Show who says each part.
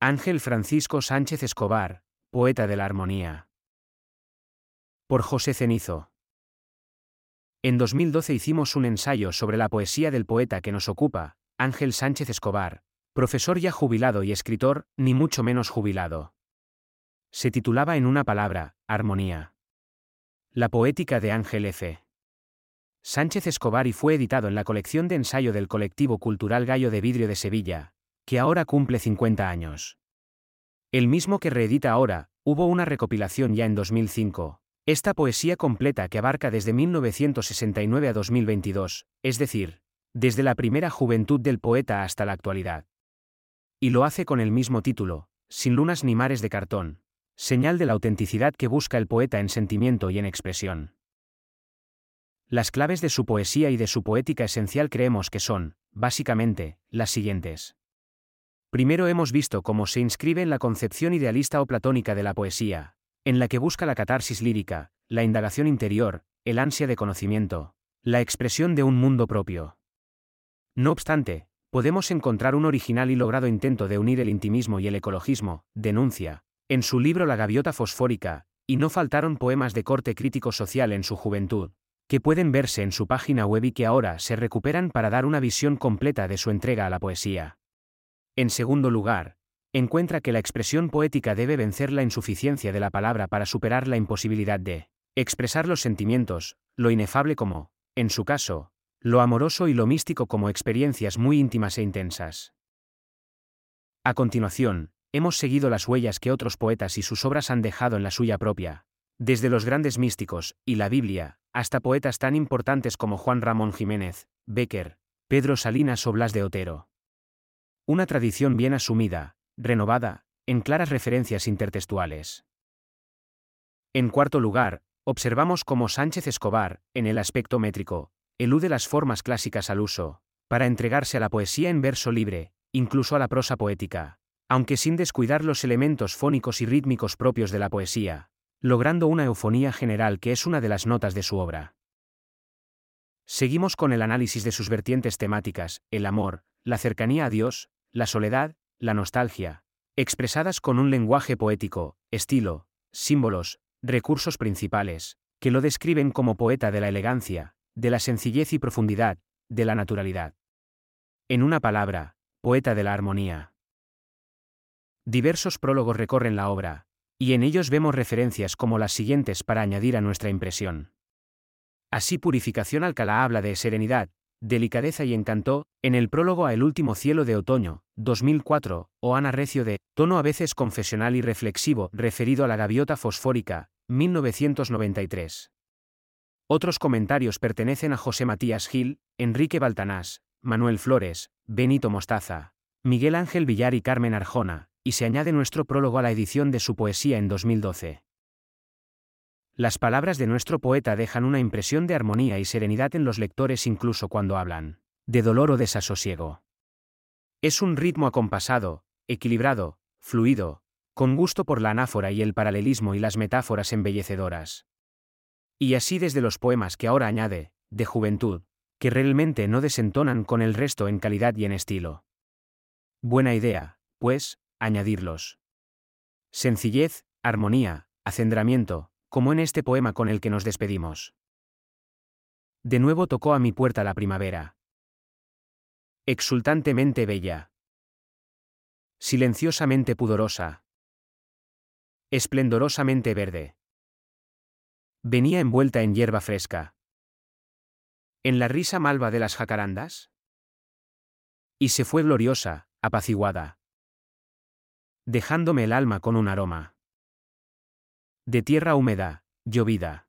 Speaker 1: Ángel Francisco Sánchez Escobar, poeta de la armonía. Por José Cenizo. En 2012 hicimos un ensayo sobre la poesía del poeta que nos ocupa, Ángel Sánchez Escobar, profesor ya jubilado y escritor, ni mucho menos jubilado. Se titulaba en una palabra, Armonía. La poética de Ángel F. Sánchez Escobar y fue editado en la colección de ensayo del colectivo cultural Gallo de Vidrio de Sevilla, que ahora cumple 50 años. El mismo que reedita ahora, hubo una recopilación ya en 2005. Esta poesía completa que abarca desde 1969 a 2022, es decir, desde la primera juventud del poeta hasta la actualidad. Y lo hace con el mismo título, sin lunas ni mares de cartón, señal de la autenticidad que busca el poeta en sentimiento y en expresión. Las claves de su poesía y de su poética esencial creemos que son, básicamente, las siguientes. Primero hemos visto cómo se inscribe en la concepción idealista o platónica de la poesía, en la que busca la catarsis lírica, la indagación interior, el ansia de conocimiento, la expresión de un mundo propio. No obstante, podemos encontrar un original y logrado intento de unir el intimismo y el ecologismo, denuncia, en su libro La gaviota fosfórica, y no faltaron poemas de corte crítico social en su juventud, que pueden verse en su página web y que ahora se recuperan para dar una visión completa de su entrega a la poesía. En segundo lugar, encuentra que la expresión poética debe vencer la insuficiencia de la palabra para superar la imposibilidad de expresar los sentimientos, lo inefable como, en su caso, lo amoroso y lo místico como experiencias muy íntimas e intensas. A continuación, hemos seguido las huellas que otros poetas y sus obras han dejado en la suya propia, desde los grandes místicos, y la Biblia, hasta poetas tan importantes como Juan Ramón Jiménez, Becker, Pedro Salinas o Blas de Otero. Una tradición bien asumida, renovada, en claras referencias intertextuales. En cuarto lugar, observamos cómo Sánchez Escobar, en el aspecto métrico, elude las formas clásicas al uso, para entregarse a la poesía en verso libre, incluso a la prosa poética, aunque sin descuidar los elementos fónicos y rítmicos propios de la poesía, logrando una eufonía general que es una de las notas de su obra. Seguimos con el análisis de sus vertientes temáticas, el amor, la cercanía a Dios, la soledad, la nostalgia, expresadas con un lenguaje poético, estilo, símbolos, recursos principales, que lo describen como poeta de la elegancia, de la sencillez y profundidad, de la naturalidad. En una palabra, poeta de la armonía. Diversos prólogos recorren la obra, y en ellos vemos referencias como las siguientes para añadir a nuestra impresión. Así Purificación Alcalá habla de serenidad, delicadeza y encanto, en el prólogo a El último cielo de otoño, 2004, o Ana Recio de Tono a veces confesional y reflexivo, referido a la gaviota fosfórica, 1993. Otros comentarios pertenecen a José Matías Gil, Enrique Baltanás, Manuel Flores, Benito Mostaza, Miguel Ángel Villar y Carmen Arjona, y se añade nuestro prólogo a la edición de su poesía en 2012. Las palabras de nuestro poeta dejan una impresión de armonía y serenidad en los lectores incluso cuando hablan de dolor o desasosiego. Es un ritmo acompasado, equilibrado, fluido, con gusto por la anáfora y el paralelismo y las metáforas embellecedoras. Y así desde los poemas que ahora añade, de juventud, que realmente no desentonan con el resto en calidad y en estilo. Buena idea, pues, añadirlos. Sencillez, armonía, acendramiento, como en este poema con el que nos despedimos. De nuevo tocó a mi puerta la primavera. Exultantemente bella. Silenciosamente pudorosa. Esplendorosamente verde. Venía envuelta en hierba fresca. En la risa malva de las jacarandas. Y se fue gloriosa, apaciguada dejándome el alma con un aroma. De tierra húmeda, llovida.